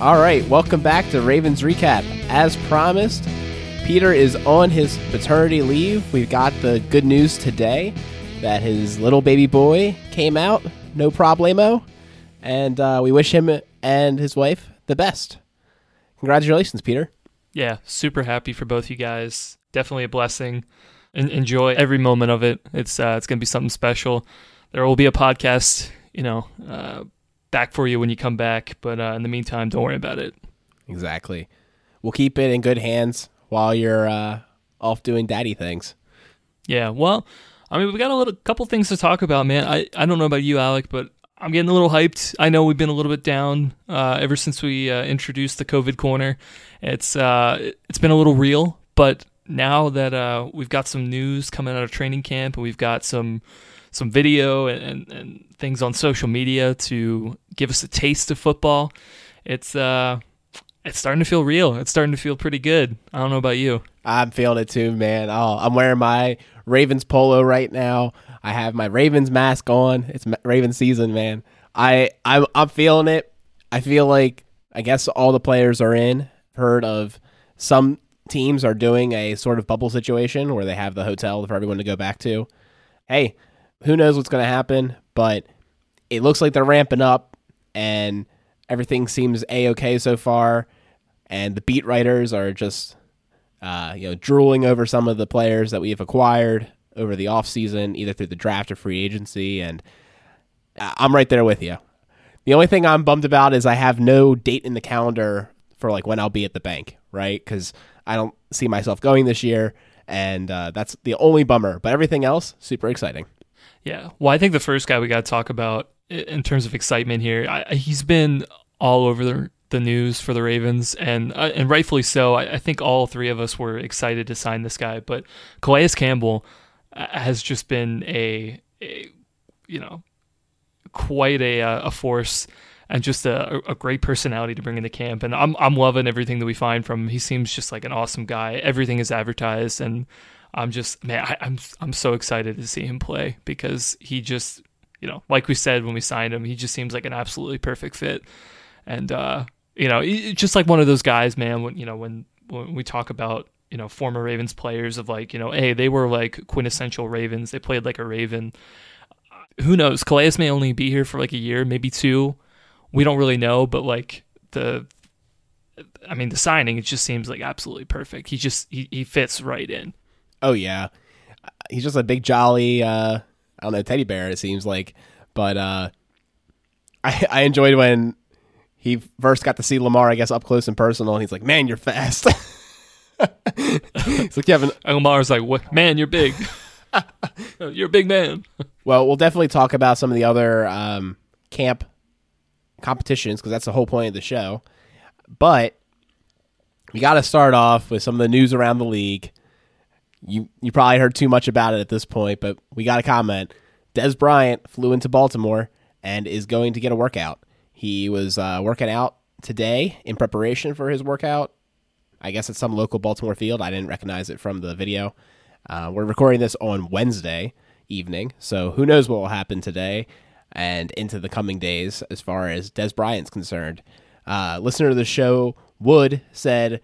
All right, welcome back to Ravens Recap. As promised, Peter is on his paternity leave. We've got the good news today that his little baby boy came out, no problemo, and uh, we wish him and his wife the best. Congratulations, Peter. Yeah, super happy for both you guys. Definitely a blessing. En- enjoy every moment of it. It's uh, it's gonna be something special. There will be a podcast, you know, uh, back for you when you come back. But uh, in the meantime, don't worry about it. Exactly. We'll keep it in good hands while you're uh, off doing daddy things. Yeah. Well, I mean, we got a little couple things to talk about, man. I I don't know about you, Alec, but I'm getting a little hyped. I know we've been a little bit down uh, ever since we uh, introduced the COVID corner. It's uh, it's been a little real, but now that uh, we've got some news coming out of training camp and we've got some some video and, and, and, things on social media to give us a taste of football, it's uh it's starting to feel real. It's starting to feel pretty good. I don't know about you. I'm feeling it too, man. Oh, I'm wearing my Ravens polo right now. I have my Ravens mask on. It's Ravens season, man. I I'm I'm feeling it. I feel like I guess all the players are in. Heard of some teams are doing a sort of bubble situation where they have the hotel for everyone to go back to. Hey, who knows what's going to happen, but it looks like they're ramping up and everything seems a okay so far. And the beat writers are just, uh, you know, drooling over some of the players that we've acquired over the offseason, either through the draft or free agency. And I'm right there with you. The only thing I'm bummed about is I have no date in the calendar for like when I'll be at the bank, right? Because I don't see myself going this year, and uh, that's the only bummer. But everything else, super exciting. Yeah. Well, I think the first guy we got to talk about in terms of excitement here, I, he's been all over the, the news for the Ravens, and uh, and rightfully so. I, I, think all three of us were excited to sign this guy, but Calais Campbell uh, has just been a, a you know quite a uh, a force and just a, a great personality to bring into camp. And I'm I'm loving everything that we find from him. He seems just like an awesome guy. Everything is advertised, and I'm just man, I, I'm I'm so excited to see him play because he just you know, like we said when we signed him, he just seems like an absolutely perfect fit. And uh, you know, just like one of those guys, man. When you know when when we talk about you know former Ravens players of like you know, hey, they were like quintessential Ravens. They played like a Raven. Who knows? Calais may only be here for like a year, maybe two. We don't really know, but like the I mean, the signing it just seems like absolutely perfect. He just he, he fits right in. Oh yeah, he's just a big jolly. Uh, I don't know teddy bear. It seems like, but uh, I I enjoyed when he first got to see Lamar. I guess up close and personal. And he's like, "Man, you're fast." it's like Kevin. And Lamar's like, "What? Man, you're big. you're a big man." well, we'll definitely talk about some of the other um, camp competitions because that's the whole point of the show. But we got to start off with some of the news around the league you you probably heard too much about it at this point, but we got a comment. Dez Bryant flew into Baltimore and is going to get a workout. He was uh, working out today in preparation for his workout. I guess at some local Baltimore field. I didn't recognize it from the video. Uh, we're recording this on Wednesday evening, so who knows what will happen today and into the coming days as far as Dez Bryant's concerned. Uh, listener to the show, Wood, said,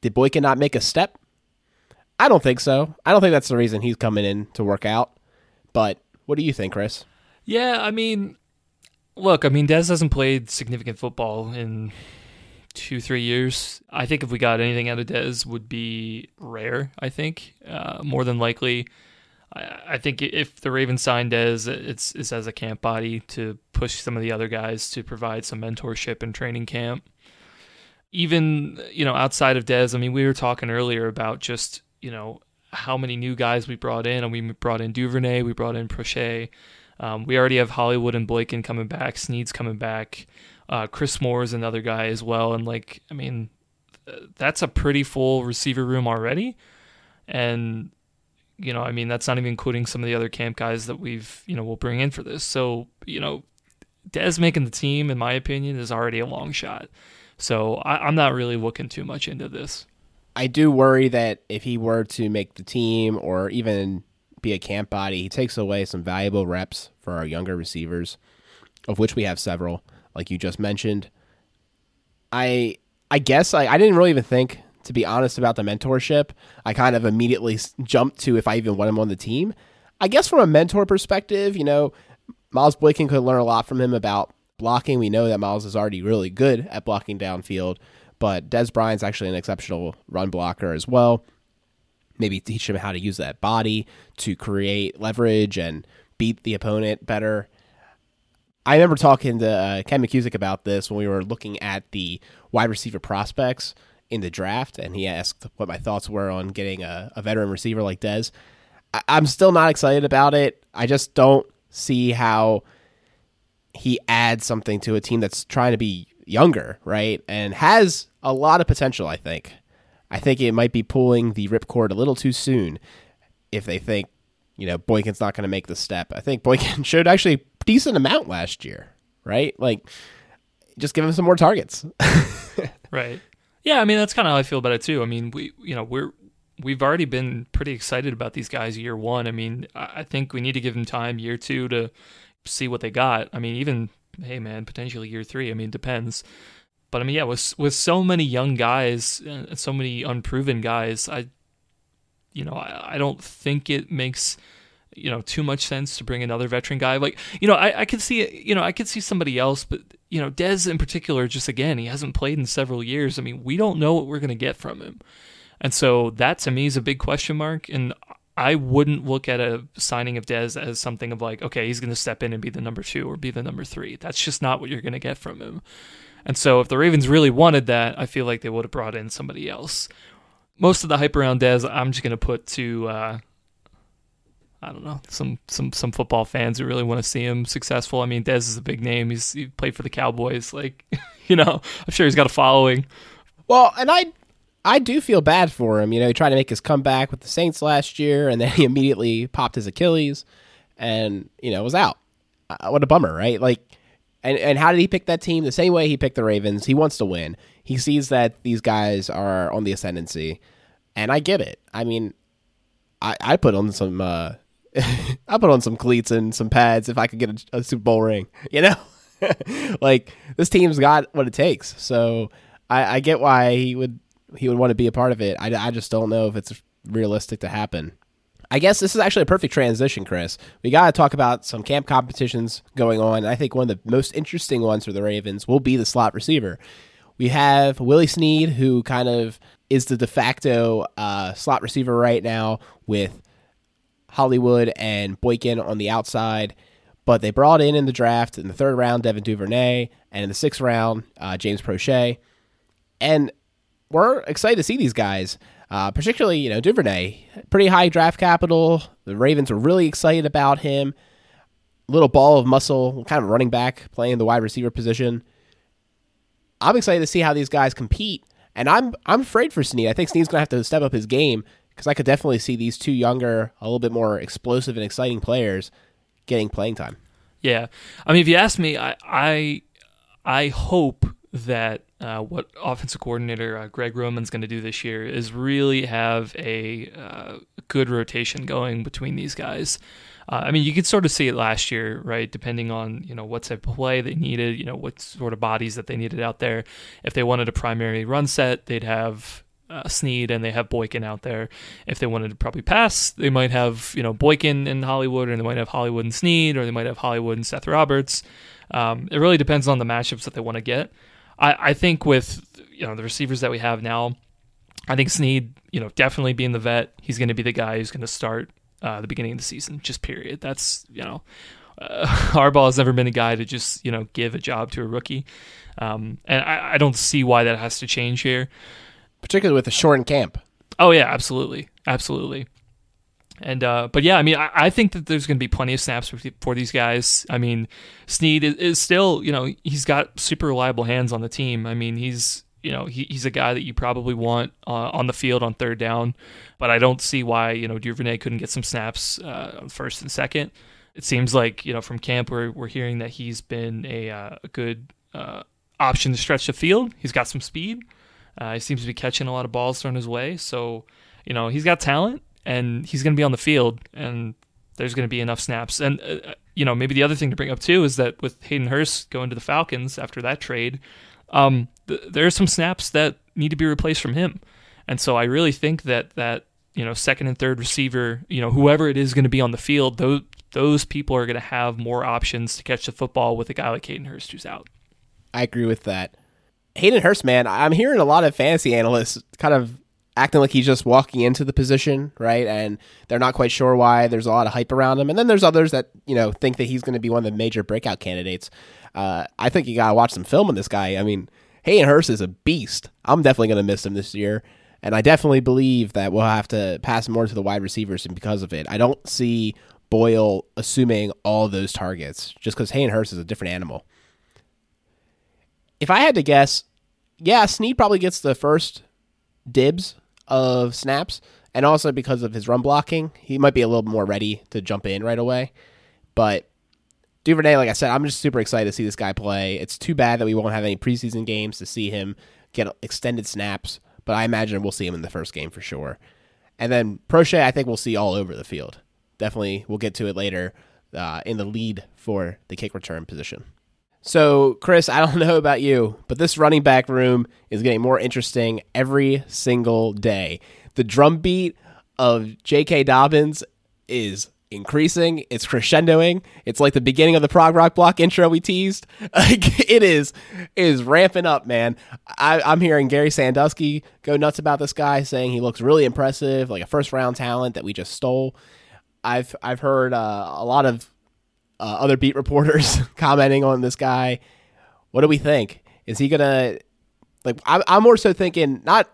Did Boykin not make a step? I don't think so. I don't think that's the reason he's coming in to work out. But what do you think, Chris? Yeah, I mean, look, I mean, Dez hasn't played significant football in two, three years. I think if we got anything out of Dez, would be rare. I think uh, more than likely. I, think if the Ravens signed Dez, it's, it's as a camp body to push some of the other guys to provide some mentorship and training camp. Even you know outside of Dez, I mean, we were talking earlier about just you know how many new guys we brought in, and we brought in Duvernay, we brought in Proche. Um, we already have Hollywood and Boykin coming back, Snead's coming back, uh, Chris Moore is another guy as well, and like I mean, that's a pretty full receiver room already, and you know I mean that's not even including some of the other camp guys that we've you know we'll bring in for this. So you know, Dez making the team, in my opinion, is already a long shot. So I, I'm not really looking too much into this. I do worry that if he were to make the team or even be a camp body, he takes away some valuable reps for our younger receivers, of which we have several, like you just mentioned. I I guess I, I didn't really even think, to be honest, about the mentorship. I kind of immediately jumped to if I even want him on the team. I guess from a mentor perspective, you know, Miles Boykin could learn a lot from him about blocking. We know that Miles is already really good at blocking downfield, but Dez Bryant's actually an exceptional run blocker as well. Maybe teach him how to use that body to create leverage and beat the opponent better. I remember talking to uh, Ken McKusick about this when we were looking at the wide receiver prospects in the draft, and he asked what my thoughts were on getting a, a veteran receiver like Dez. I- I'm still not excited about it. I just don't see how he adds something to a team that's trying to be younger, right? And has a lot of potential, I think. I think it might be pulling the ripcord a little too soon if they think, you know, Boykin's not going to make the step. I think Boykin showed actually decent amount last year, right? Like, just give him some more targets. right. Yeah, I mean that's kind of how I feel about it too. I mean, we you know we're we've already been pretty excited about these guys year one. I mean, I think we need to give them time year two to see what they got. I mean, even hey man, potentially year three. I mean, depends. But I mean, yeah, with with so many young guys and so many unproven guys, I you know I, I don't think it makes you know too much sense to bring another veteran guy. Like you know I I could see you know I could see somebody else, but you know Dez in particular, just again he hasn't played in several years. I mean we don't know what we're gonna get from him, and so that to me is a big question mark. And I wouldn't look at a signing of Dez as something of like, okay, he's going to step in and be the number two or be the number three. That's just not what you're going to get from him. And so if the Ravens really wanted that, I feel like they would have brought in somebody else. Most of the hype around Dez, I'm just going to put to, uh, I don't know, some some some football fans who really want to see him successful. I mean, Dez is a big name. He's he played for the Cowboys. Like, you know, I'm sure he's got a following. Well, and I I do feel bad for him. You know, he tried to make his comeback with the Saints last year, and then he immediately popped his Achilles, and you know was out. Uh, what a bummer, right? Like, and and how did he pick that team? The same way he picked the Ravens. He wants to win. He sees that these guys are on the ascendancy, and I get it. I mean, I I put on some. uh I put on some cleats and some pads if I could get a, a Super Bowl ring. You know, like this team's got what it takes. So I, I get why he would he would want to be a part of it. I, I just don't know if it's realistic to happen. I guess this is actually a perfect transition, Chris. We got to talk about some camp competitions going on. I think one of the most interesting ones for the Ravens will be the slot receiver. We have Willie Snead, who kind of is the de facto uh, slot receiver right now with Hollywood and Boykin on the outside. But they brought in in the draft in the third round Devin Duvernay, and in the sixth round uh, James Proche. And we're excited to see these guys, uh, particularly you know Duvernay, pretty high draft capital. The Ravens were really excited about him. Little ball of muscle, kind of running back, playing the wide receiver position. I'm excited to see how these guys compete, and I'm I'm afraid for Snead. I think Snead's gonna have to step up his game because I could definitely see these two younger, a little bit more explosive and exciting players getting playing time. Yeah, I mean, if you ask me, I I, I hope that uh, what offensive coordinator uh, Greg Roman's going to do this year is really have a uh, good rotation going between these guys. Uh, I mean, you could sort of see it last year, right? Depending on you know what type of play they needed, you know what sort of bodies that they needed out there. If they wanted a primary run set, they'd have uh, and they have Boykin out there. If they wanted to probably pass, they might have you know Boykin and Hollywood, or they might have Hollywood and Snead, or they might have Hollywood and Seth Roberts. Um, it really depends on the matchups that they want to get. I, I think with you know the receivers that we have now, I think Snead, you know, definitely being the vet, he's going to be the guy who's going to start uh, the beginning of the season. Just period. That's you know, uh, Harbaugh has never been a guy to just you know give a job to a rookie, um, and I, I don't see why that has to change here particularly with the shortened camp. Oh yeah, absolutely, absolutely. And uh, but yeah, I mean, I, I think that there's going to be plenty of snaps for, for these guys. I mean, Snead is, is, still, you know, he's got super reliable hands on the team. I mean, he's you know he, he's a guy that you probably want uh, on the field on third down. But I don't see why you know Duvernay couldn't get some snaps uh, first and second. It seems like you know from camp we're we're hearing that he's been a, uh, a good uh, option to stretch the field. He's got some speed. Uh, he seems to be catching a lot of balls thrown his way. So, you know, he's got talent and he's going to be on the field and there's going to be enough snaps. And, uh, you know, maybe the other thing to bring up too is that with Hayden Hurst going to the Falcons after that trade, um, th- there are some snaps that need to be replaced from him. And so I really think that that you know second and third receiver, you know whoever it is going to be on the field, those those people are going to have more options to catch the football with a guy like Hayden Hurst who's out. I agree with that. Hayden Hurst, man, I'm hearing a lot of fantasy analysts kind of acting like he's just walking into the position, right? And they're not quite sure why. There's a lot of hype around him, and then there's others that you know think that he's going to be one of the major breakout candidates. Uh, I think you got to watch some film on this guy. I mean, Hayden Hurst is a beast. I'm definitely going to miss him this year. And I definitely believe that we'll have to pass more to the wide receivers because of it. I don't see Boyle assuming all those targets just because Hayden Hurst is a different animal. If I had to guess, yeah, Snead probably gets the first dibs of snaps, and also because of his run blocking, he might be a little more ready to jump in right away. But Duvernay, like I said, I'm just super excited to see this guy play. It's too bad that we won't have any preseason games to see him get extended snaps, but I imagine we'll see him in the first game for sure. And then Proche, I think we'll see all over the field. Definitely, we'll get to it later uh, in the lead for the kick return position. So, Chris, I don't know about you, but this running back room is getting more interesting every single day. The drumbeat of J.K. Dobbins is increasing. It's crescendoing. It's like the beginning of the prog rock block intro we teased. It is, it is ramping up, man. I, I'm hearing Gerry Sandusky go nuts about this guy, saying he looks really impressive, like a first round talent that we just stole. I've I've heard uh, a lot of uh, other beat reporters commenting on this guy. What do we think? Is he gonna like? I'm, I'm more so thinking not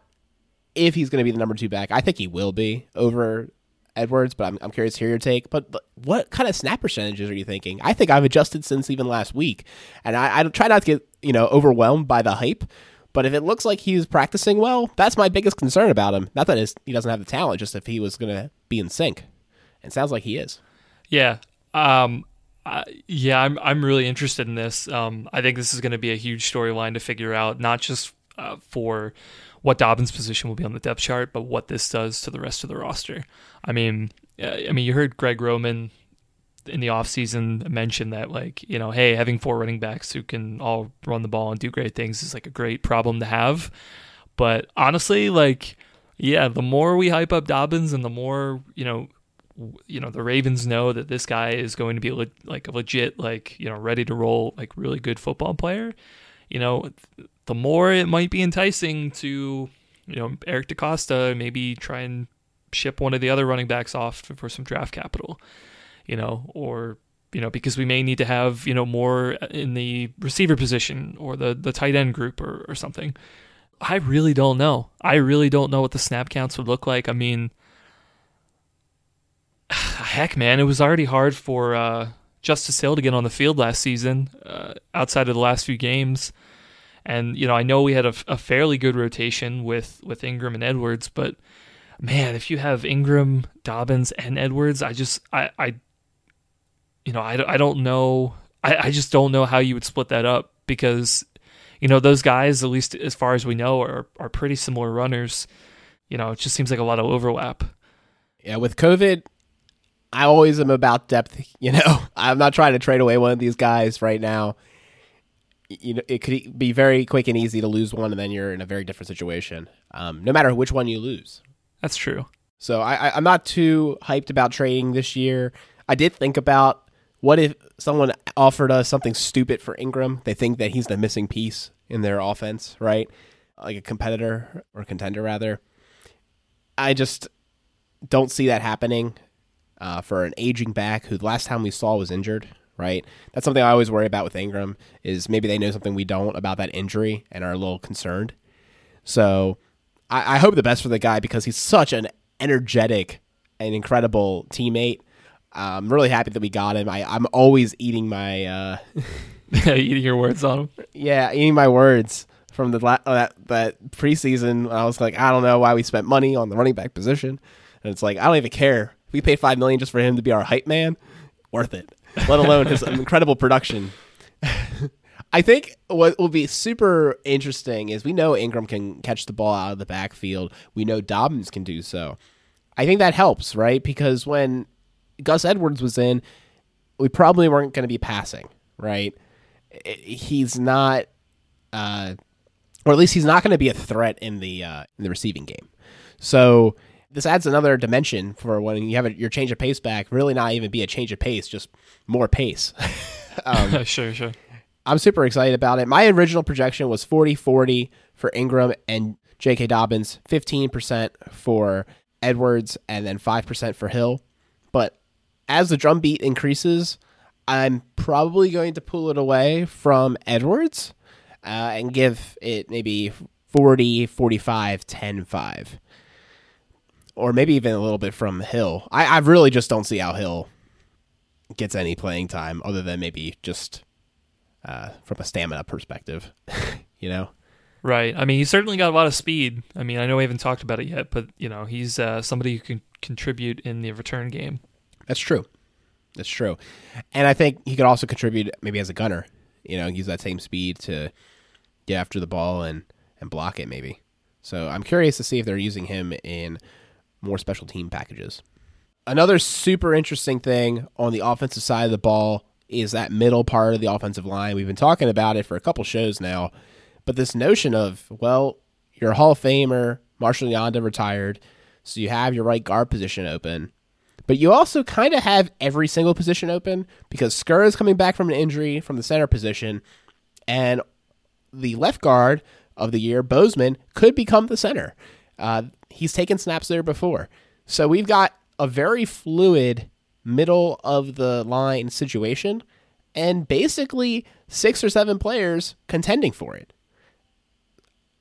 if he's gonna be the number two back. I think he will be over Edwards, but I'm, I'm curious to hear your take. But what kind of snap percentages are you thinking? I think I've adjusted since even last week, and I, I try not to get you know overwhelmed by the hype. But if it looks like he's practicing well, that's my biggest concern about him. Not that he doesn't have the talent, just if he was going to be in sync. It sounds like he is. Yeah. Um, uh, yeah, I'm I'm really interested in this. Um, I think this is going to be a huge storyline to figure out, not just uh, for what Dobbins' position will be on the depth chart, but what this does to the rest of the roster. I mean, uh, I mean, you heard Greg Roman in the offseason mention that like, you know, hey, having four running backs who can all run the ball and do great things is like a great problem to have. But honestly, like yeah, the more we hype up Dobbins and the more, you know, you know the Ravens know that this guy is going to be le- like a legit like you know ready to roll like really good football player you know the more it might be enticing to, you know, Eric DeCosta maybe try and ship one of the other running backs off for some draft capital, you know, or you know, because we may need to have, you know, more uh, in the receiver position or the, the tight end group or, or something. I really don't know. I really don't know what the snap counts would look like. I mean, heck, man, it was already hard for uh, Justice Hill to get on the field last season uh, outside of the last few games. And you know, I know we had a, a fairly good rotation with with Ingram and Edwards, but man, if you have Ingram, Dobbins, and Edwards, I just I I you know I, I don't know I, I just don't know how you would split that up because you know those guys at least as far as we know are are pretty similar runners. You know, it just seems like a lot of overlap. Yeah, with COVID, I always am about depth. You know, I'm not trying to trade away one of these guys right now. You know it could be very quick and easy to lose one and then you're in a very different situation um, no matter which one you lose. That's true. So I, i'm not too hyped about trading this year. I did think about what if someone offered us something stupid for ingram? They think that he's the missing piece in their offense right? Like a competitor or contender rather. I just don't see that happening uh, for an aging back who the last time we saw was injured right? That's something I always worry about with Ingram is maybe they know something we don't about that injury and are a little concerned. So I, I hope the best for the guy because he's such an energetic and incredible teammate. I'm really happy that we got him. I, I'm always eating my uh, eating your words on him. Yeah, eating my words from the la- that that preseason. I was like, I don't know why we spent money on the running back position, and it's like I don't even care. If we paid five million just for him to be our hype man, worth it let alone his incredible production. I think what will be super interesting is we know Ingram can catch the ball out of the backfield. We know Dobbins can do so. I think that helps, right? Because when Gus Edwards was in, we probably weren't going to be passing, right? He's not, uh, or at least he's not going to be a threat in the uh, in the receiving game. So this adds another dimension for when you have a, your change of pace back. Really, not even be a change of pace, just more pace. um, sure, sure. I'm super excited about it. My original projection was 40 40 for Ingram and J.K. Dobbins, 15% for Edwards, and then 5% for Hill. But as the drum beat increases, I'm probably going to pull it away from Edwards uh, and give it maybe 40, 45, 10, 5. Or maybe even a little bit from Hill. I, I really just don't see how Hill gets any playing time other than maybe just uh, from a stamina perspective, you know? Right. I mean, he's certainly got a lot of speed. I mean, I know we haven't talked about it yet, but, you know, he's uh, somebody who can contribute in the return game. That's true. That's true. And I think he could also contribute maybe as a gunner, you know, use that same speed to get after the ball and, and block it maybe. So I'm curious to see if they're using him in more special team packages. Another super interesting thing on the offensive side of the ball is that middle part of the offensive line. We've been talking about it for a couple shows now, but this notion of, well, you're a Hall of Famer, Marshall Yanda retired, so you have your right guard position open. But you also kind of have every single position open because Skura is coming back from an injury from the center position, and the left guard of the year, Bozeman, could become the center. Uh, he's taken snaps there before. So we've got a very fluid middle of the line situation and basically six or seven players contending for it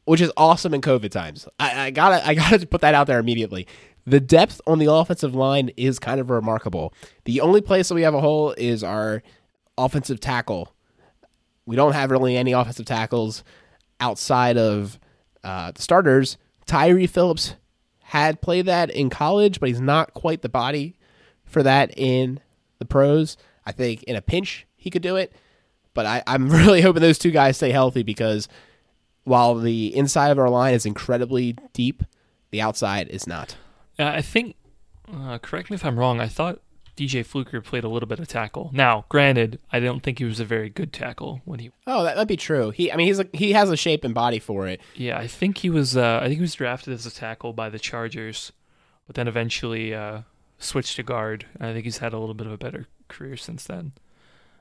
which is awesome in covid times. I, I, gotta i gotta put that out there immediately. The depth on the offensive line is kind of remarkable. The only place that we have a hole is our offensive tackle. We don't have really any offensive tackles outside of uh, the starters. Tyre Phillips had played that in college, but he's not quite the body for that in the pros. I think in a pinch he could do it, but I, I'm really hoping those two guys stay healthy because while the inside of our line is incredibly deep, the outside is not. Yeah, I think. Uh, correct me if I'm wrong. I thought DJ Fluker played a little bit of tackle. Now, granted, I don't think he was a very good tackle when he. Oh, that would be true. He, I mean, he's a, he has a shape and body for it. Yeah, I think he was. Uh, I think he was drafted as a tackle by the Chargers, but then eventually uh, switched to guard. I think he's had a little bit of a better career since then.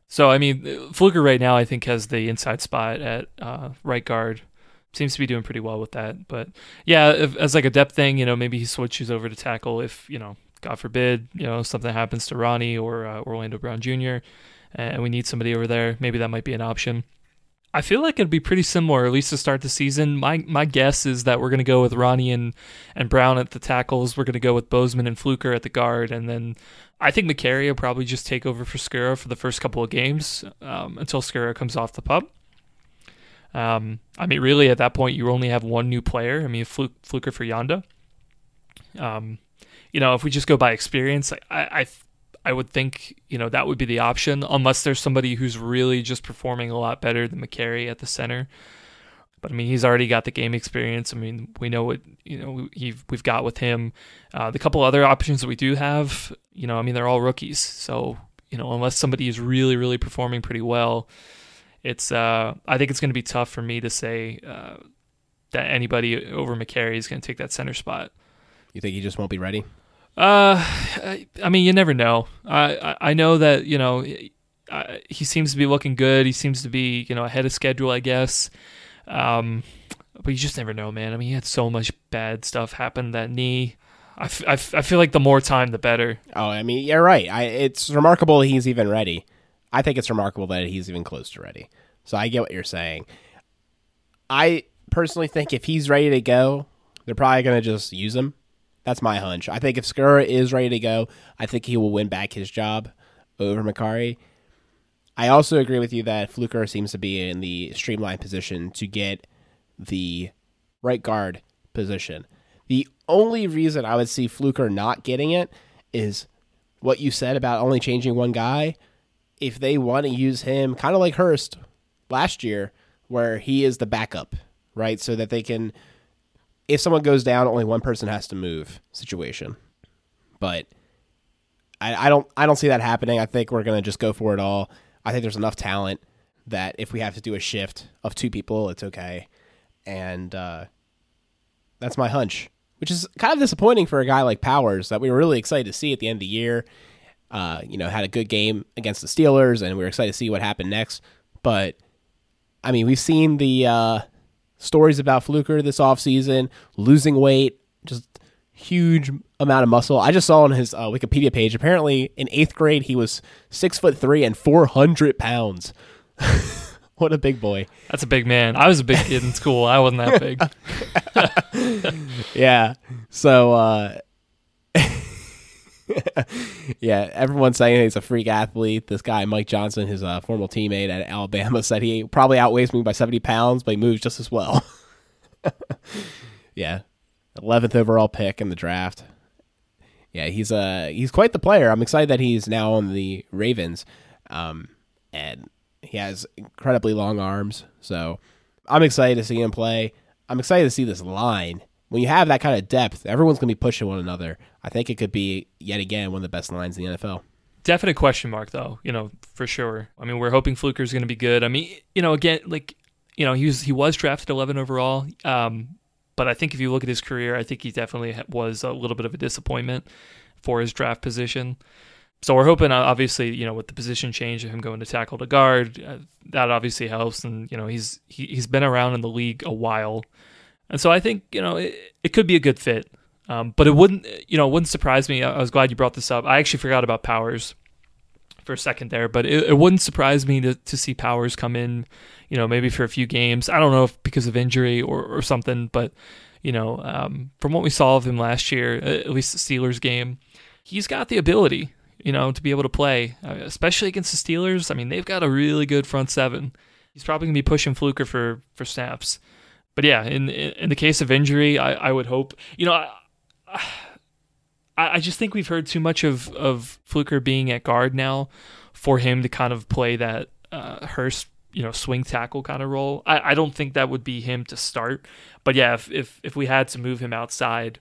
So, I mean, Fluker right now, I think has the inside spot at uh, right guard. Seems to be doing pretty well with that. But yeah, if, as like a depth thing, you know, maybe he switches over to tackle if you know God forbid, you know, something happens to Ronnie or uh, Orlando Brown Jr. and we need somebody over there, maybe that might be an option. I feel like it'd be pretty similar, at least to start the season. My my guess is that we're going to go with Ronnie and, and Brown at the tackles. We're going to go with Bozeman and Fluker at the guard, and then I think Mekari will probably just take over for Skura for the first couple of games um, until Skura comes off the pup. Um, I mean, really, at that point, you only have one new player. I mean, Fluker for Yanda. Um, you know, if we just go by experience, I, I, I would think you know that would be the option, unless there's somebody who's really just performing a lot better than Mekari at the center. But I mean, he's already got the game experience. I mean, we know what you know we've we've got with him. Uh, the couple other options that we do have, you know, I mean, they're all rookies. So you know, unless somebody is really really performing pretty well, it's uh, I think it's going to be tough for me to say uh, that anybody over Mekari is going to take that center spot. You think he just won't be ready? Uh, I, mean, you never know. I, I, I know that you know he seems to be looking good. He seems to be you know ahead of schedule, I guess. Um, but you just never know, man. I mean, he had so much bad stuff happen that knee. I, f- I, f- I feel like the more time, the better. Oh, I mean, you're right. I, it's remarkable he's even ready. I think it's remarkable that he's even close to ready. So I get what you're saying. I personally think if he's ready to go, they're probably going to just use him that's my hunch. I think if Skura is ready to go, I think he will win back his job over Mekari. I also agree with you that Fluker seems to be in the streamlined position to get the right guard position. The only reason I would see Fluker not getting it is what you said about only changing one guy. If they want to use him, kind of like Hurst, last year where he is the backup, right? So that they can, if someone goes down, only one person has to move situation. But I, I don't I don't see that happening. I think we're gonna just go for it all. I think there's enough talent that if we have to do a shift of two people, it's okay. And uh, that's my hunch, which is kind of disappointing for a guy like Powers that we were really excited to see at the end of the year. Uh, you know, had a good game against the Steelers, and we were excited to see what happened next. But I mean, we've seen the uh, stories about Fluker this offseason, losing weight, just huge amount of muscle. I just saw on his uh, Wikipedia page. Apparently, in eighth grade, he was six foot three and four hundred pounds. what a big boy! That's a big man. I was a big kid in school. I wasn't that big. yeah. So, uh, yeah, everyone's saying he's a freak athlete. This guy, Mike Johnson, his uh, former teammate at Alabama, said he probably outweighs me by seventy pounds, but he moves just as well. yeah, eleventh overall pick in the draft yeah, he's uh he's quite the player. I'm excited that he's now on the Ravens, um, and he has incredibly long arms. So I'm excited to see him play. I'm excited to see this line. When you have that kind of depth, everyone's going to be pushing one another. I think it could be yet again one of the best lines in the NFL. Definite question mark, though. You know, for sure. I mean, we're hoping Fluker's going to be good. I mean, you know, again, like you know, he was he was drafted 11 overall. Um, but I think if you look at his career, I think he definitely was a little bit of a disappointment for his draft position. So we're hoping, uh, obviously, you know, with the position change of him going to tackle to guard, uh, that obviously helps. And you know, he's he, he's been around in the league a while, and so I think you know it, it could be a good fit. Um, but it wouldn't, you know, it wouldn't surprise me. I was glad you brought this up. I actually forgot about Powers for a second there, but it, it wouldn't surprise me to, to see Powers come in, you know, maybe for a few games. I don't know if because of injury or, or something, but you know, um, from what we saw of him last year, at least the Steelers game, he's got the ability, you know, to be able to play, uh, especially against the Steelers. I mean, they've got a really good front seven. He's probably gonna be pushing Fluker for for snaps. But yeah, in in the case of injury, I, I would hope, you know. I, I just think we've heard too much of, of Fluker being at guard now for him to kind of play that uh, Hurst you know swing tackle kind of role. I, I don't think that would be him to start, but yeah, if, if if we had to move him outside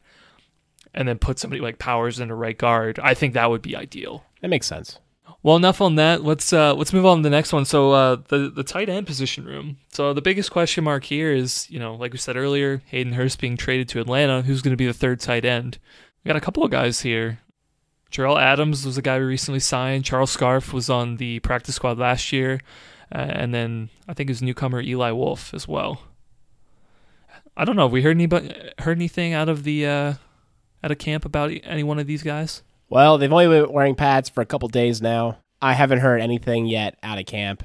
and then put somebody like Powers in a right guard, I think that would be ideal. That makes sense. Well, enough on that. Let's uh, let's move on to the next one. So uh, the the tight end position room. So the biggest question mark here is, you know, like we said earlier, Hayden Hurst being traded to Atlanta. Who's going to be the third tight end? We got a couple of guys here. Jerell Adams was a guy we recently signed. Charles Scarff was on the practice squad last year. Uh, and then I think his newcomer Eli Wolf as well. I don't know. Have we heard anybody heard anything out of the uh, out of camp about any one of these guys? Well, they've only been wearing pads for a couple days now. I haven't heard anything yet out of camp.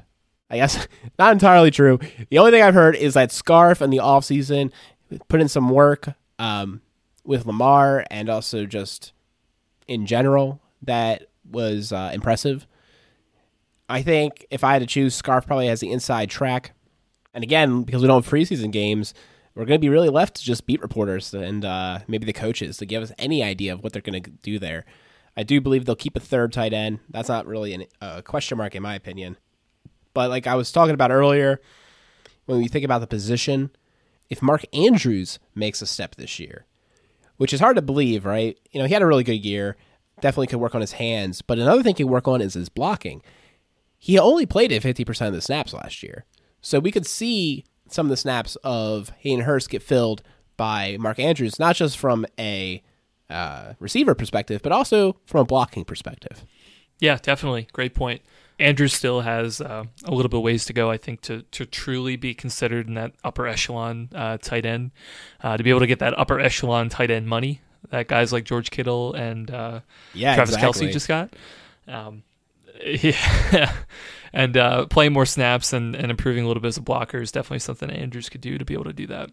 I guess not entirely true. The only thing I've heard is that Scarff in the off season put in some work um, with Lamar and also just in general that was uh, impressive. I think if I had to choose, Scarff probably has the inside track. And again, because we don't have preseason games, we're going to be really left to just beat reporters and uh, maybe the coaches to give us any idea of what they're going to do there. I do believe they'll keep a third tight end. That's not really a uh, question mark in my opinion. But like I was talking about earlier, when we think about the position, if Mark Andrews makes a step this year, which is hard to believe, right? You know, he had a really good year. Definitely could work on his hands. But another thing he could work on is his blocking he only played at 50% of the snaps last year. So we could see some of the snaps of Hayden Hurst get filled by Mark Andrews, not just from a uh, receiver perspective, but also from a blocking perspective. Yeah, definitely. Great point. Andrews still has uh, a little bit of ways to go, I think, to, to truly be considered in that upper echelon uh, tight end, uh, to be able to get that upper echelon tight end money that guys like George Kittle and uh, yeah, Travis exactly. Kelce just got. Um, yeah, and uh, playing more snaps and, and improving a little bit as a blocker is definitely something Andrews could do to be able to do that.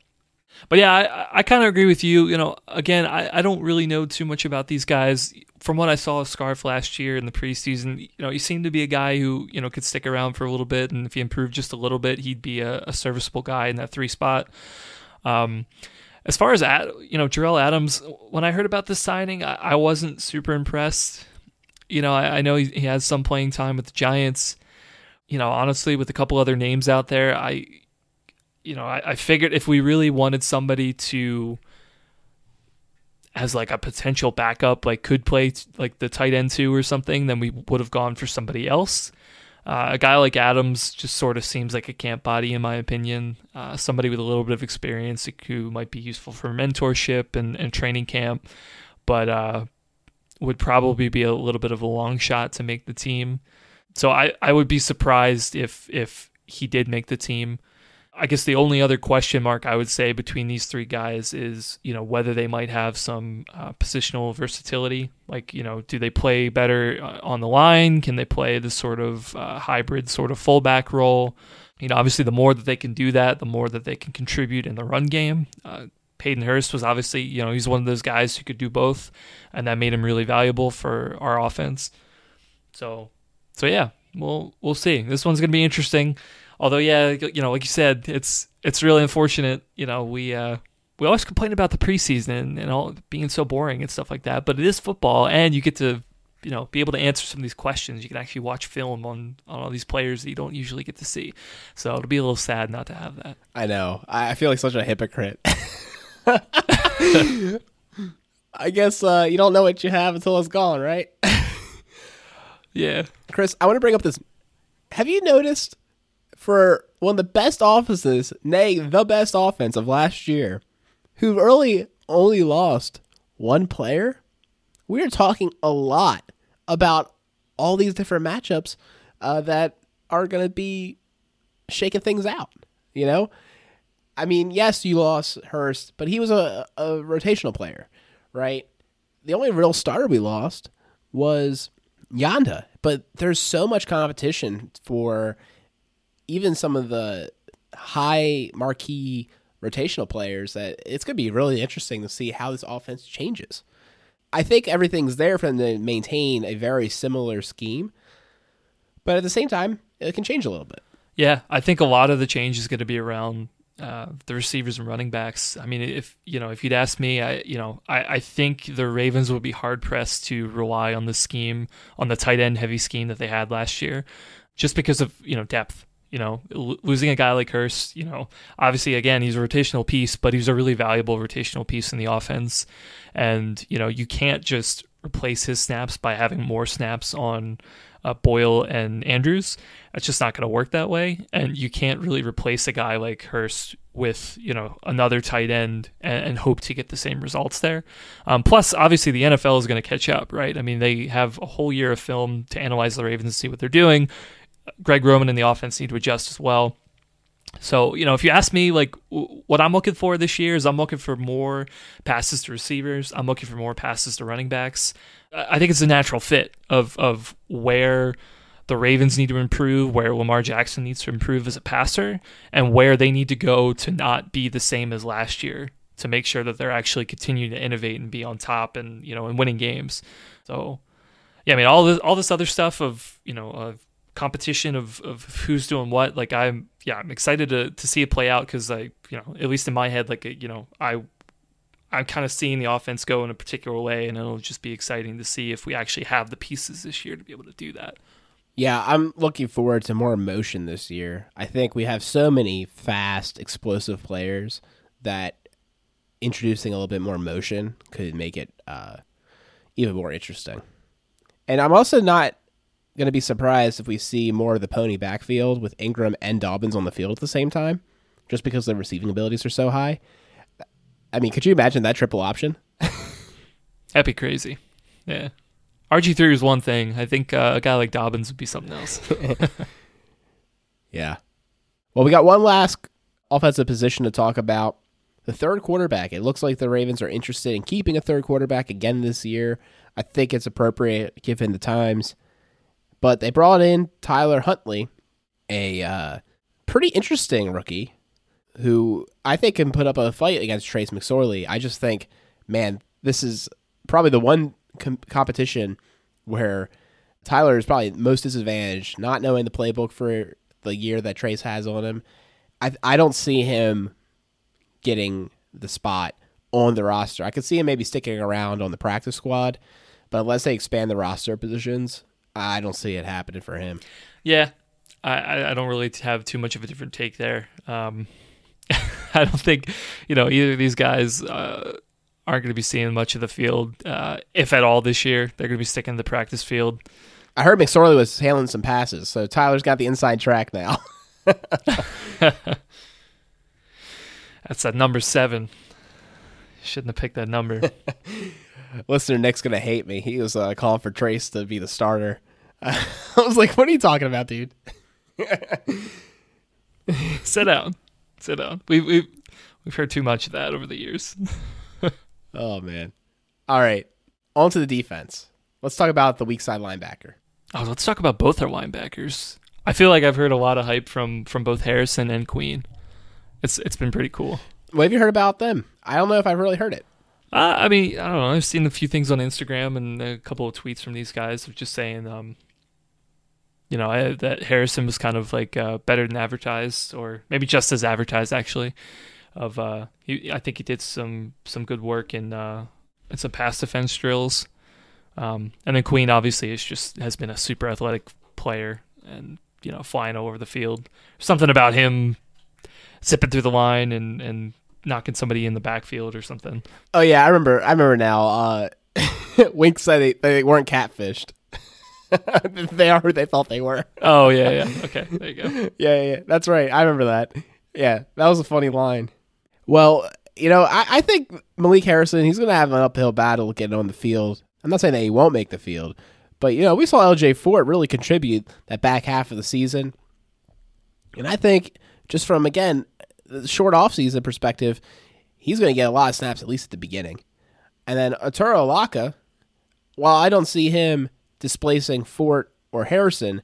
But yeah, I, I kind of agree with you. You know, again, I, I don't really know too much about these guys. From what I saw of Scarff last year in the preseason, you know, he seemed to be a guy who, you know, could stick around for a little bit. And if he improved just a little bit, he'd be a, a serviceable guy in that three spot. Um, as far as, Ad, you know, Jerell Adams, when I heard about this signing, I, I wasn't super impressed you know, I, I know he, he, has some playing time with the Giants, you know, honestly, with a couple other names out there, I, you know, I, I figured if we really wanted somebody to, as like a potential backup, like could play like the tight end two or something, then we would have gone for somebody else. Uh, a guy like Adams just sort of seems like a camp body, in my opinion. Uh, somebody with a little bit of experience who might be useful for mentorship and, and training camp, but uh, would probably be a little bit of a long shot to make the team. So I, I would be surprised if if he did make the team. I guess the only other question mark I would say between these three guys is, you know, whether they might have some uh, positional versatility. Like, you know, do they play better uh, on the line? Can they play this sort of uh, hybrid sort of fullback role? You know, obviously, the more that they can do that, the more that they can contribute in the run game. Uh, Hayden Hurst was obviously, you know, he's one of those guys who could do both, and that made him really valuable for our offense. So, so yeah, we'll we'll see. This one's gonna be interesting. Although, yeah, you know, like you said, it's it's really unfortunate. You know, we uh, we always complain about the preseason and, and all being so boring and stuff like that. But it is football, and you get to you know be able to answer some of these questions. You can actually watch film on on all these players that you don't usually get to see. So it'll be a little sad not to have that. I know. I feel like such a hypocrite. I guess uh, you don't know what you have until it's gone, right? yeah. Chris, I want to bring up this. Have you noticed for one of the best offenses, nay, the best offense of last year, who really only lost one player, we are talking a lot about all these different matchups uh, that are going to be shaking things out. You know, I mean, yes, you lost Hurst, but he was a, a rotational player, right? The only real starter we lost was Yanda, but there's so much competition for even some of the high marquee rotational players that it's going to be really interesting to see how this offense changes. I think everything's there for them to maintain a very similar scheme, but at the same time, it can change a little bit. Yeah, I think a lot of the change is going to be around uh, the receivers and running backs. I mean, if you know, if you'd ask me, I you know, I, I think the Ravens would be hard pressed to rely on the scheme on the tight end heavy scheme that they had last year, just because of you know depth. You know, losing a guy like Hurst, you know, obviously, again, he's a rotational piece, but he's a really valuable rotational piece in the offense. And, you know, you can't just replace his snaps by having more snaps on uh, Boyle and Andrews. It's just not going to work that way. And you can't really replace a guy like Hurst with, you know, another tight end and, and hope to get the same results there. Um, plus, obviously, the NFL is going to catch up, right? I mean, they have a whole year of film to analyze the Ravens and see what they're doing. Greg Roman and the offense need to adjust as well. So, you know, if you ask me, like, what I'm looking for this year is I'm looking for more passes to receivers. I'm looking for more passes to running backs. I think it's a natural fit of of where the Ravens need to improve, where Lamar Jackson needs to improve as a passer, and where they need to go to not be the same as last year to make sure that they're actually continuing to innovate and be on top and you know and winning games. So, yeah, I mean all this all this other stuff of you know of competition of, of who's doing what. Like i'm yeah i'm excited to, to see it play out because like you know at least in my head like you know i i'm kind of seeing the offense go in a particular way and it'll just be exciting to see if we actually have the pieces this year to be able to do that. Yeah i'm looking forward to more emotion this year. I think we have so many fast explosive players that introducing a little bit more motion could make it uh, even more interesting. And i'm also not going to be surprised if we see more of the pony backfield with Ingram and Dobbins on the field at the same time, just because their receiving abilities are so high. I mean, could you imagine that triple option? That'd be crazy. Yeah. RG3 is one thing. I think uh, a guy like Dobbins would be something else. yeah. Well, we got one last offensive position to talk about. The third quarterback. It looks like the Ravens are interested in keeping a third quarterback again this year. I think it's appropriate given the times. But they brought in Tyler Huntley, a uh, pretty interesting rookie who I think can put up a fight against Trace McSorley. I just think, man, this is probably the one com- competition where Tyler is probably most disadvantaged, not knowing the playbook for the year that Trace has on him. I I don't see him getting the spot on the roster. I could see him maybe sticking around on the practice squad, but unless they expand the roster positions, I don't see it happening for him. Yeah, I, I don't really have too much of a different take there. Um, I don't think you know either of these guys uh, aren't going to be seeing much of the field, uh, if at all, this year. They're going to be sticking to the practice field. I heard McSorley was handling some passes, so Tyler's got the inside track now. That's that number seven. Shouldn't have picked that number. Listener Nick's gonna hate me. He was uh, calling for Trace to be the starter. I was like, "What are you talking about, dude?" Sit down. Sit down. We've we've we've heard too much of that over the years. oh man. All right. On to the defense. Let's talk about the weak side linebacker. Oh, let's talk about both our linebackers. I feel like I've heard a lot of hype from from both Harrison and Queen. It's it's been pretty cool. What have you heard about them? I don't know if I've really heard it. Uh, I mean, I don't know. I've seen a few things on Instagram and a couple of tweets from these guys of just saying, um, you know, I, that Harrison was kind of like uh, better than advertised, or maybe just as advertised actually. Of uh, he, I think he did some some good work in uh, in some pass defense drills. Um, and then Queen obviously is just has been a super athletic player and you know flying all over the field. Something about him zipping through the line and and knocking somebody in the backfield or something. Oh yeah, I remember. I remember now. Uh, Wink said they, they weren't catfished. they are who they thought they were. Oh yeah, yeah. Okay, there you go. yeah, yeah, that's right. I remember that. Yeah, that was a funny line. Well, you know, I, I think Malik Harrison he's going to have an uphill battle getting on the field. I'm not saying that he won't make the field, but you know, we saw LJ Fort really contribute that back half of the season, and I think just from again the short offseason perspective, he's going to get a lot of snaps at least at the beginning, and then Otaro Alaka, while I don't see him displacing Fort or Harrison,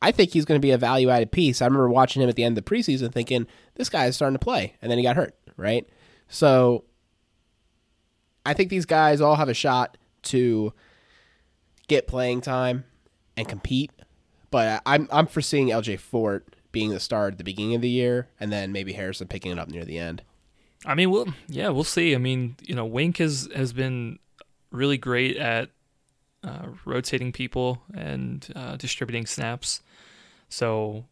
I think he's going to be a value added piece. I remember watching him at the end of the preseason thinking, this guy is starting to play. And then he got hurt, right? So I think these guys all have a shot to get playing time and compete. But I'm I'm foreseeing LJ Fort being the star at the beginning of the year, and then maybe Harrison picking it up near the end. I mean, we'll yeah, we'll see. I mean, you know, Wink has has been really great at uh, rotating people and uh, distributing snaps. So,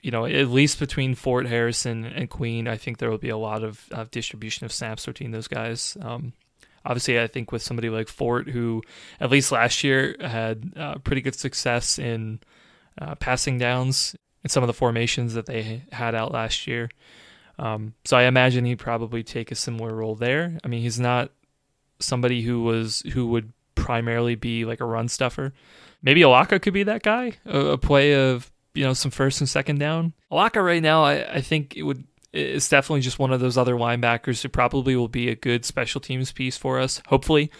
you know, at least between Fort Harrison and Queen, I think there will be a lot of, distribution of snaps between those guys. Um, obviously, I think with somebody like Fort, who at least last year had uh, pretty good success in uh, passing downs in some of the formations that they had out last year. Um, so I imagine he'd probably take a similar role there. I mean, he's not somebody who was who would primarily be like a run stuffer. Maybe Alaka could be that guy, a, a play of you know some first and second down. Alaka right now, I, I think it would it's definitely just one of those other linebackers who probably will be a good special teams piece for us. Hopefully,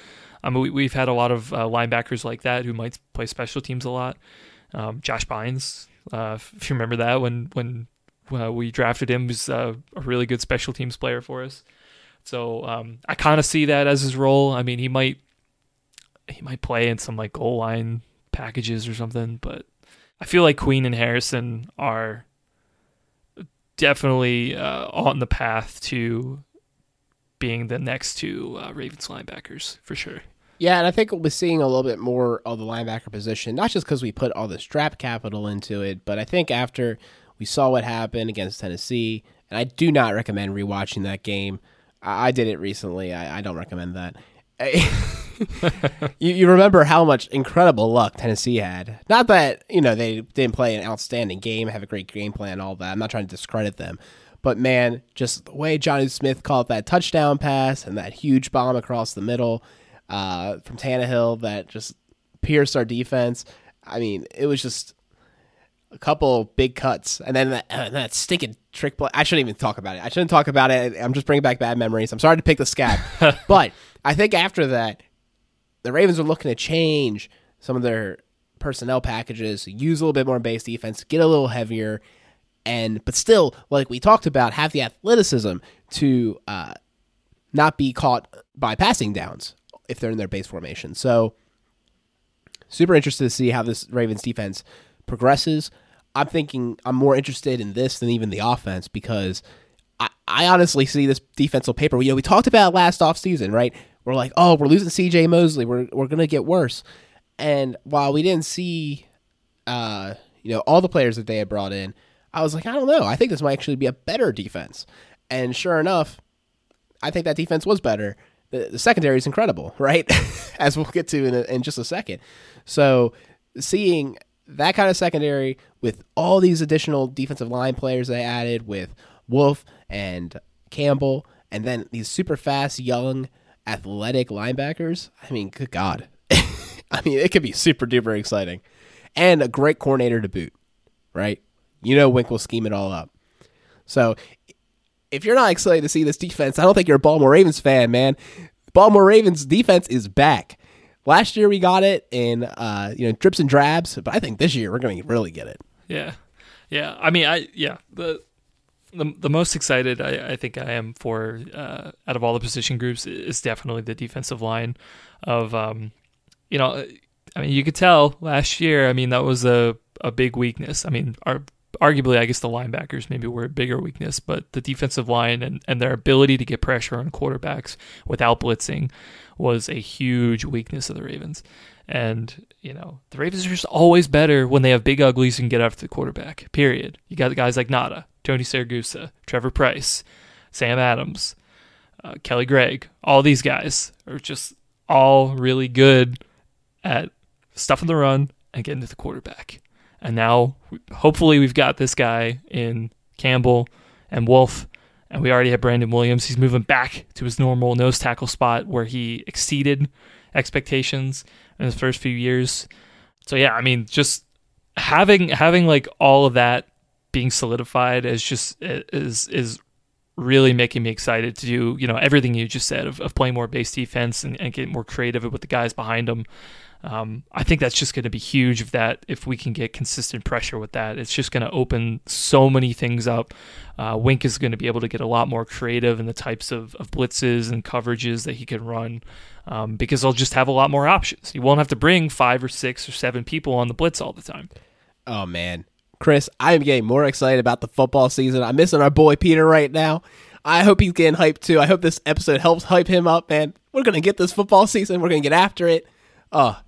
mean we, have had a lot of uh, linebackers like that who might play special teams a lot. Um, Josh Bynes, uh, if you remember that when when uh, we drafted him, was uh, a really good special teams player for us. So um, I kind of see that as his role. I mean, he might he might play in some like goal line packages or something, but I feel like Queen and Harrison are definitely uh, on the path to being the next two uh, Ravens linebackers for sure. Yeah, and I think we'll be seeing a little bit more of the linebacker position, not just because we put all this draft capital into it, but I think after we saw what happened against Tennessee, and I do not recommend rewatching that game. I, I did it recently. I, I don't recommend that. you, you remember how much incredible luck Tennessee had. Not that, you know, they didn't play an outstanding game, have a great game plan, all that. I'm not trying to discredit them. But man, just the way Jonnu Smith called that touchdown pass and that huge bomb across the middle uh, from Tannehill that just pierced our defense. I mean, it was just a couple big cuts, and then that, uh, that stinking trick play. I shouldn't even talk about it. I shouldn't talk about it. I'm just bringing back bad memories. I'm sorry to pick the scab, but I think after that, the Ravens are looking to change some of their personnel packages, use a little bit more base defense, get a little heavier, and but still, like we talked about, have the athleticism to uh, not be caught by passing downs if they're in their base formation. So, super interested to see how this Ravens defense progresses. I'm thinking I'm more interested in this than even the offense because I, I honestly see this defensive paper. You know, we talked about last offseason, right? We're like, oh, we're losing CJ Mosley. We're, we're to get worse. And while we didn't see, uh, you know, all the players that they had brought in, I was like, I don't know. I think this might actually be a better defense. And sure enough, I think that defense was better. The, the secondary is incredible, right? As we'll get to in, a, in just a second. So seeing that kind of secondary with all these additional defensive line players they added with Wolfe and Campbell, and then these super fast, young, athletic linebackers. I mean, good God. I mean, it could be super duper exciting. And a great coordinator to boot, right? You know, Wink will scheme it all up. So if you're not excited to see this defense, I don't think you're a Baltimore Ravens fan, man. Baltimore Ravens defense is back. Last year we got it in uh, you know drips and drabs, but I think this year we're going to really get it. Yeah, yeah. I mean, I yeah the the, the most excited I, I think I am for uh, out of all the position groups is definitely the defensive line. Of um, you know, I mean, you could tell last year. I mean, that was a a big weakness. I mean, our arguably, I guess the linebackers maybe were a bigger weakness, but the defensive line and, and their ability to get pressure on quarterbacks without blitzing was a huge weakness of the Ravens. And, you know, the Ravens are just always better when they have big uglies and get after the quarterback, period. You got guys like Ngata, Tony Siragusa, Trevor Pryce, Sam Adams, uh, Kelly Gregg. All these guys are just all really good at stuffing the run and getting to the quarterback. And now, hopefully, we've got this guy in Campbell and Wolfe, and we already have Brandon Williams. He's moving back to his normal nose tackle spot where he exceeded expectations in his first few years. So yeah, I mean, just having having like all of that being solidified is just is is really making me excited to do you know everything you just said of, of playing more base defense and, and getting more creative with the guys behind them um, I think that's just going to be huge if that if we can get consistent pressure with that. It's just going to open so many things up. Uh, Wink is going to be able to get a lot more creative in the types of, of blitzes and coverages that he can run um, because he'll just have a lot more options. He won't have to bring five or six or seven people on the blitz all the time. Oh man, Chris, I am getting more excited about the football season. I'm missing our boy Peter right now. I hope he's getting hyped too. I hope this episode helps hype him up, man. We're gonna get this football season. We're gonna get after it. Oh,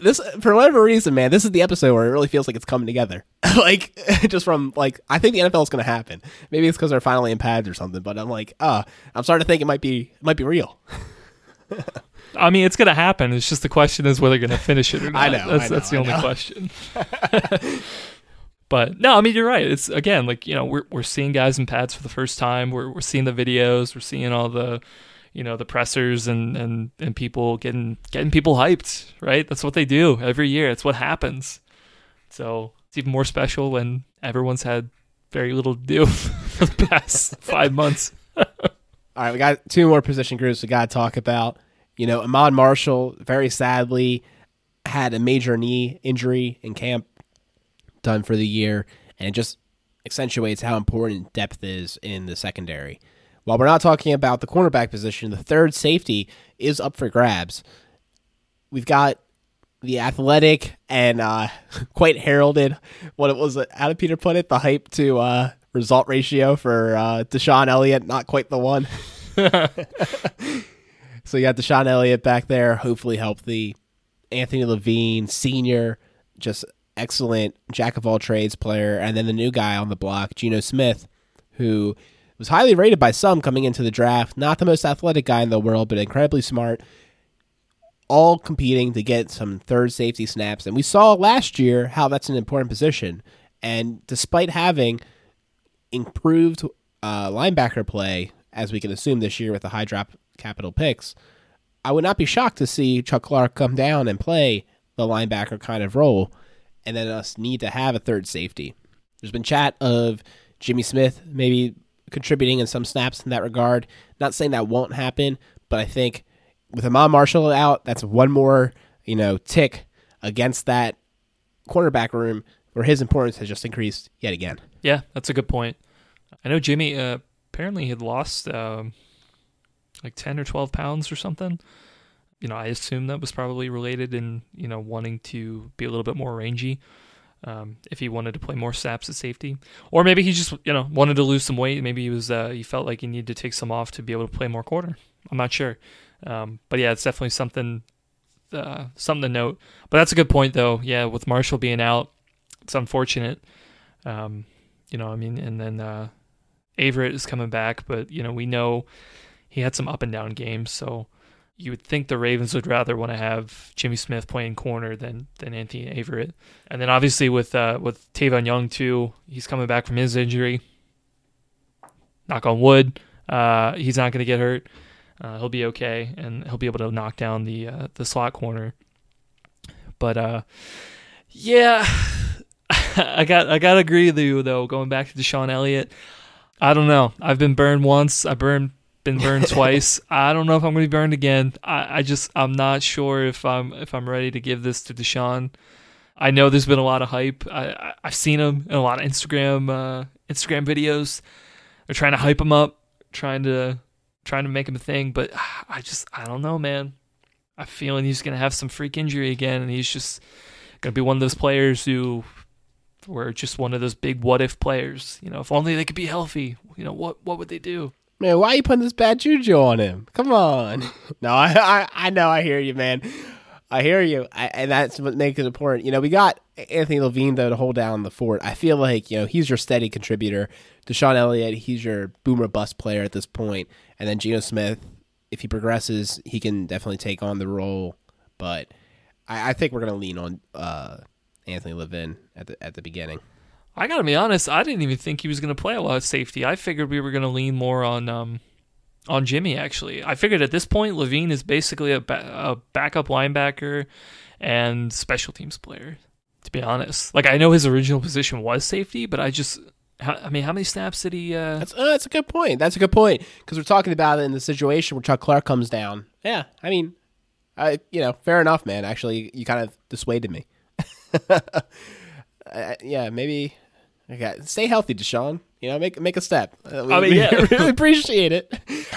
this for whatever reason, man, this is the episode where it really feels like it's coming together. like just from like I think the NFL is going to happen. Maybe it's because they're finally in pads or something. But I'm like, uh, I'm starting to think it might be it might be real. I mean, it's going to happen. It's just the question is whether they're going to finish it or not. I know. That's, I know, that's the I only know. question. But no, I mean, you're right. It's again like you know we're we're seeing guys in pads for the first time. We're we're seeing the videos. We're seeing all the you know the pressers and and and people getting getting people hyped right that's what they do every year it's what happens so it's even more special when everyone's had very little to do for the past five months all right we got two more position groups we got to talk about you know Ahmad Marshall very sadly had a major knee injury in camp done for the year and it just accentuates how important depth is in the secondary while we're not talking about the cornerback position, the third safety is up for grabs. We've got the athletic and uh, quite heralded, what it was, how did Peter put it? The hype to uh, result ratio for uh, DeShon Elliott, not quite the one. so you got DeShon Elliott back there, hopefully healthy. Anthony Levine, senior, just excellent jack of all trades player. And then the new guy on the block, Geno Smith, who was highly rated by some coming into the draft. Not the most athletic guy in the world, but incredibly smart. All competing to get some third safety snaps. And we saw last year how that's an important position. And despite having improved uh, linebacker play, as we can assume this year with the high drop capital picks, I would not be shocked to see Chuck Clark come down and play the linebacker kind of role, and then us need to have a third safety. There's been chat of Jimmy Smith maybe contributing in some snaps in that regard. Not saying that won't happen, but I think with Ahmad Marshall out, that's one more you know tick against that cornerback room where his importance has just increased yet again. Yeah, that's a good point. I know Jimmy uh, apparently had lost um, like ten or twelve pounds or something. You know, I assume that was probably related in you know wanting to be a little bit more rangy. Um, if he wanted to play more snaps at safety, or maybe he just you know wanted to lose some weight. Maybe he was uh, he felt like he needed to take some off to be able to play more corner. I'm not sure, um, but yeah, it's definitely something uh, something to note. But that's a good point though. Yeah, with Marshall being out, it's unfortunate. Um, you know, I mean, and then uh, Averett is coming back, but you know, we know he had some up and down games, so you would think the Ravens would rather want to have Jimmy Smith playing corner than than Anthony Averett. And then obviously with uh, with Tavon Young too, he's coming back from his injury. Knock on wood, uh, he's not going to get hurt. Uh, he'll be okay, and he'll be able to knock down the uh, the slot corner. But uh, yeah, I got I got to agree with you though. Going back to DeShon Elliott, I don't know. I've been burned once. I burned been burned twice. I don't know if I'm going to be burned again. I, I just I'm not sure if I'm if I'm ready to give this to DeShon. I know there's been a lot of hype. I, have seen him in a lot of Instagram uh, Instagram videos. They're trying to hype him up, trying to trying to make him a thing. But I just I don't know, man. I'm feeling he's going to have some freak injury again, and he's just going to be one of those players who were just one of those big what if players. You know, if only they could be healthy. You know, what what would they do? Man, why are you putting this bad juju on him? Come on. No, I, I, I know, I hear you, man. I hear you, I, and that's what makes it important. You know, we got Anthony Levine though to hold down the fort. I feel like you know he's your steady contributor. DeShon Elliott, he's your boomer bust player at this point, and then Geno Smith, if he progresses, he can definitely take on the role. But I, I think we're gonna lean on uh, Anthony Levine at the at the beginning. I gotta be honest. I didn't even think he was to play a lot of safety. I figured we were to lean more on um, on Jimmy. Actually, I figured at this point Levine is basically a, ba- a backup linebacker and special teams player. To be honest, like I know his original position was safety, but I just, I mean, how many snaps did he? Uh... That's uh, that's a good point. That's a good point because we're talking about it in the situation where Chuck Clark comes down. Yeah, I mean, I you know, fair enough, man. Actually, you kind of dissuaded me. uh, yeah, maybe Okay, stay healthy, DeShon. You know, make make a step. Uh, we, I mean, yeah. really appreciate it.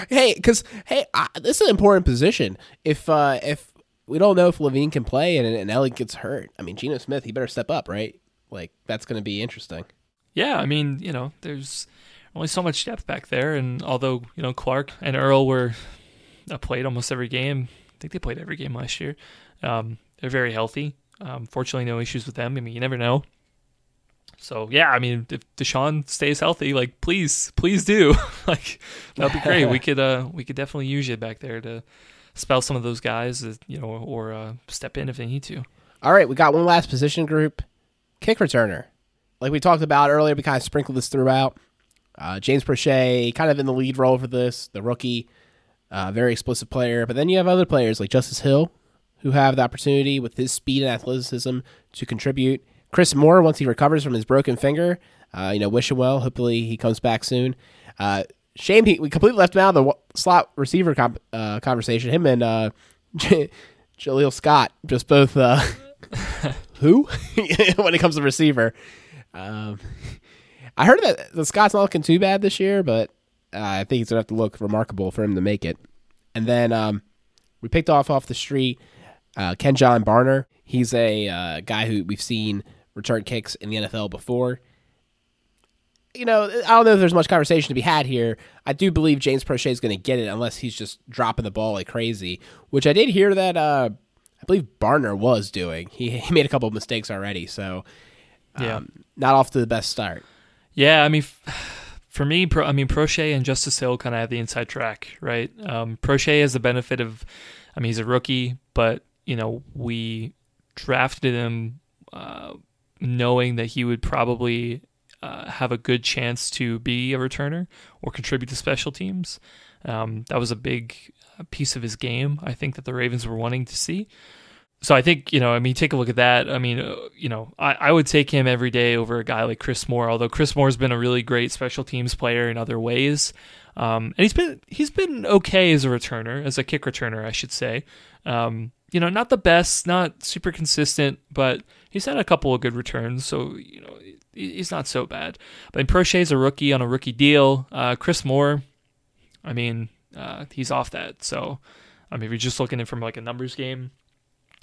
Hey, because hey, uh, this is an important position. If uh, if we don't know if Levine can play and, and Elliott gets hurt, I mean, Geno Smith, he better step up, right? Like that's going to be interesting. Yeah, I mean, you know, there's only so much depth back there, and although you know Clark and Earl were uh, played almost every game, I think they played every game last year. Um, they're very healthy. Um, fortunately, no issues with them. I mean, you never know. So yeah, I mean, if DeShon stays healthy, like please, please do. like that'd be great. we could uh we could definitely use you back there to spell some of those guys, uh, you know, or uh, step in if they need to. All right, we got one last position group, kick returner. Like we talked about earlier, we kind of sprinkled this throughout. Uh, James Proche, kind of in the lead role for this, the rookie, uh, very explosive player. But then you have other players like Justice Hill, who have the opportunity with his speed and athleticism to contribute. Chris Moore, once he recovers from his broken finger, uh, you know, wish him well. Hopefully he comes back soon. Uh, shame he, we completely left him out of the slot receiver comp, uh, conversation. Him and uh, Jaleel Scott, just both uh, who when it comes to receiver. Um, I heard that the Scott's not looking too bad this year, but uh, I think he's gonna have to look remarkable for him to make it. And then um, we picked off off the street uh, Kenjon Barner. He's a uh, guy who we've seen return kicks in the NFL before. You know, I don't know if there's much conversation to be had here. I do believe James Proche is going to get it unless he's just dropping the ball like crazy, which I did hear that uh, I believe Barner was doing. He, he made a couple of mistakes already, so um, yeah. not off to the best start. Yeah, I mean, for me, Pro, I mean, Proche and Justice Hill kind of have the inside track, right? Um, Proche has the benefit of, I mean, he's a rookie, but you know, we drafted him uh, knowing that he would probably uh, have a good chance to be a returner or contribute to special teams. Um, that was a big uh, piece of his game, I think, that the Ravens were wanting to see. So I think, you know, I mean, take a look at that. I mean, uh, you know, I, I would take him every day over a guy like Chris Moore, although Chris Moore's been a really great special teams player in other ways. Um, and he's been he's been okay as a returner, as a kick returner, I should say. Um, you know, not the best, not super consistent, but he's had a couple of good returns, so you know he's not so bad. But Proche's a rookie on a rookie deal. Uh, Chris Moore, I mean, uh, he's off that. So, I mean, if you're just looking at it from like a numbers game,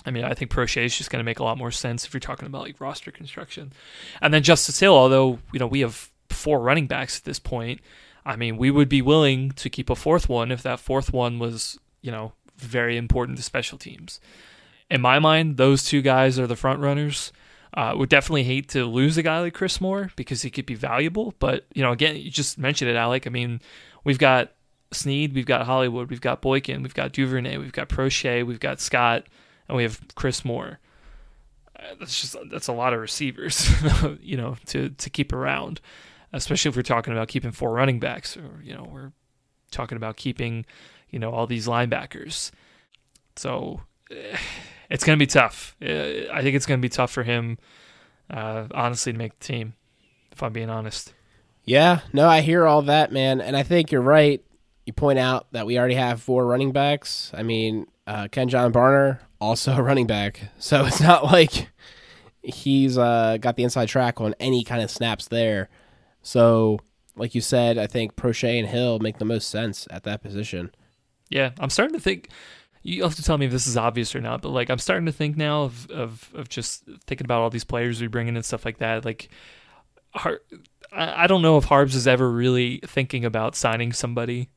I mean, I think Proche is just going to make a lot more sense if you're talking about like roster construction. And then Justice Hill, although you know we have four running backs at this point, I mean, we would be willing to keep a fourth one if that fourth one was you know very important to special teams. In my mind, those two guys are the front runners. Uh, would definitely hate to lose a guy like Chris Moore because he could be valuable. But you know, again, you just mentioned it, Alec. I mean, we've got Snead, we've got Hollywood, we've got Boykin, we've got Duvernay, we've got Proche, we've got Scott, and we have Chris Moore. Uh, that's just that's a lot of receivers, you know, to to keep around, especially if we're talking about keeping four running backs, or you know, we're talking about keeping, you know, all these linebackers. So eh, it's going to be tough. Eh, I think it's going to be tough for him, uh, honestly, to make the team. If I'm being honest. Yeah, no, I hear all that, man, and I think you're right. You point out that we already have four running backs. I mean, uh, Kenjon Barner also a running back, so it's not like he's uh, got the inside track on any kind of snaps there. So, like you said, I think Proche and Hill make the most sense at that position. Yeah, I'm starting to think you have to tell me if this is obvious or not, but like I'm starting to think now of of, of just thinking about all these players we bring in and stuff like that. Like, Har- I don't know if Harbs is ever really thinking about signing somebody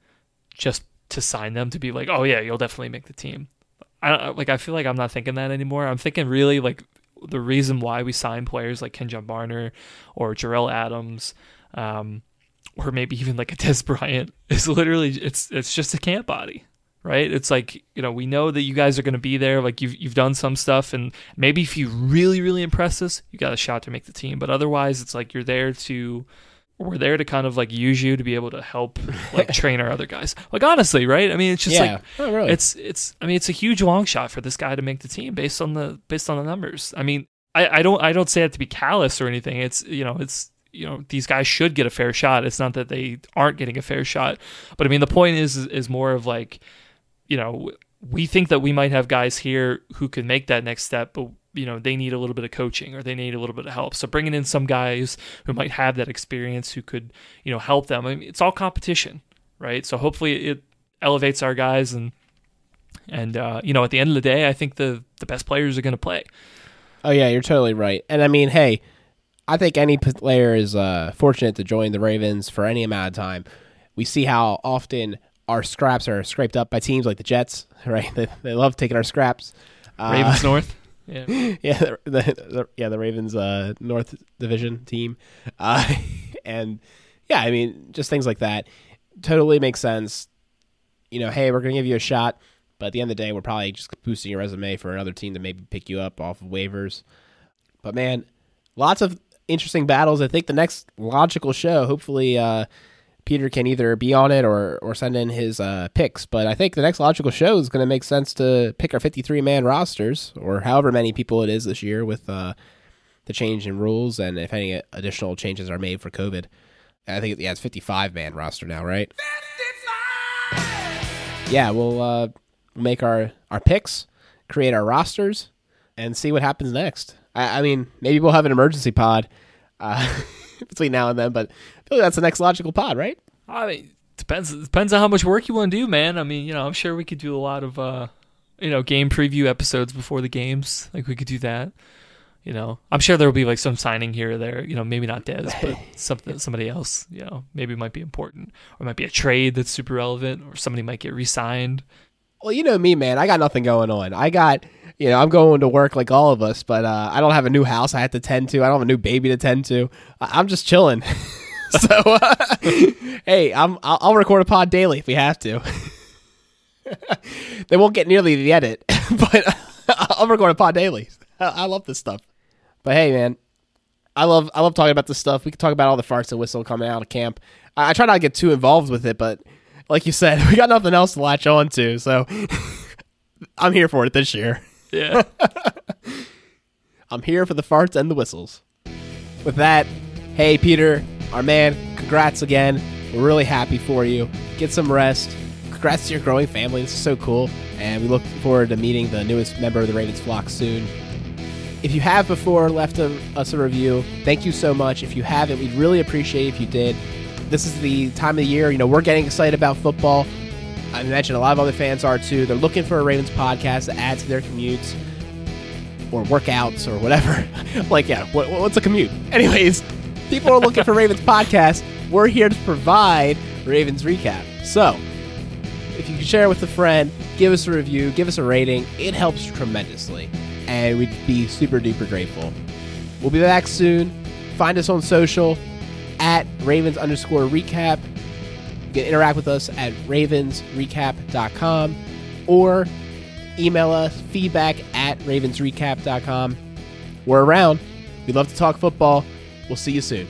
just to sign them to be like, oh yeah, you'll definitely make the team. I like. I feel like I'm not thinking that anymore. I'm thinking really like the reason why we sign players like Kenjon Barner or Jerell Adams. Um, or maybe even like a Dez Bryant is literally it's it's just a camp body right? It's like you know we know that you guys are going to be there. Like you've you've done some stuff, and maybe if you really really impress us, you got a shot to make the team. But otherwise, it's like you're there to. We're there to kind of like use you to be able to help like train our other guys. Like honestly, right? I mean, it's just Yeah. like Oh, really? it's it's. I mean, it's a huge long shot for this guy to make the team based on the based on the numbers. I mean, I, I don't I don't say that to be callous or anything. It's you know it's you know these guys should get a fair shot. It's not that they aren't getting a fair shot, but I mean the point is is more of like you know, we think that we might have guys here who can make that next step, but you know, they need a little bit of coaching or they need a little bit of help. So bringing in some guys who might have that experience who could, you know, help them. I mean, it's all competition, right? So hopefully it elevates our guys and and uh, you know, at the end of the day, I think the the best players are going to play. Oh yeah, you're totally right. And I mean, hey, I think any player is uh, fortunate to join the Ravens for any amount of time. We see how often our scraps are scraped up by teams like the Jets, right? They, they love taking our scraps. Uh, Ravens North. Yeah. yeah, the, the, the yeah the Ravens uh, North Division team, uh, and yeah, I mean just things like that totally makes sense. You know, hey, we're gonna give you a shot, but at the end of the day, we're probably just boosting your resume for another team to maybe pick you up off of waivers. But man, lots of interesting battles. I think the next logical show, hopefully, uh, Peter can either be on it or or send in his uh, picks. But I think the next logical show is going to make sense to pick our 53 man rosters or however many people it is this year with uh, the change in rules and if any additional changes are made for COVID. I think yeah, it's 55 man roster now, right? Yeah, we'll uh, make our our picks, create our rosters, and see what happens next. I, I mean, maybe we'll have an emergency pod uh, between now and then, but I feel like that's the next logical pod, right? I mean, depends depends on how much work you want to do, man. I mean, you know, I'm sure we could do a lot of uh, you know, game preview episodes before the games. Like we could do that. You know, I'm sure there will be like some signing here or there. You know, maybe not Dez, but something somebody else. You know, maybe might be important, or it might be a trade that's super relevant, or somebody might get re-signed. Well, you know me, man. I got nothing going on. I got, you know, I'm going to work like all of us, but uh, I don't have a new house I have to tend to. I don't have a new baby to tend to. I- I'm just chilling. so, uh, hey, I'm I'll, I'll record a pod daily if we have to. they won't get nearly the edit, but I'll record a pod daily. I, I love this stuff. But hey, man, I love I love talking about this stuff. We can talk about all the farts and whistle coming out of camp. I, I try not to get too involved with it, but like you said, we got nothing else to latch on to, so I'm here for it this year. Yeah. I'm here for the farts and the whistles. With that, hey Peter, our man, congrats again. We're really happy for you. Get some rest. Congrats to your growing family. This is so cool. And we look forward to meeting the newest member of the Ravens flock soon. If you have before left a, us a review, thank you so much. If you haven't, we'd really appreciate if you did. This is the time of the year, you know, we're getting excited about football. I imagine a lot of other fans are too. They're looking for a Ravens podcast to add to their commutes or workouts or whatever. like, yeah, what, what's a commute? Anyways, people are looking for Ravens podcast. We're here to provide Ravens recap. So, if you can share it with a friend, give us a review, give us a rating, it helps tremendously. And we'd be super duper grateful. We'll be back soon. Find us on social at Ravens underscore recap. You can interact with us at ravensrecap.com or email us feedback at ravensrecap.com. We're around. We love to talk football. We'll see you soon.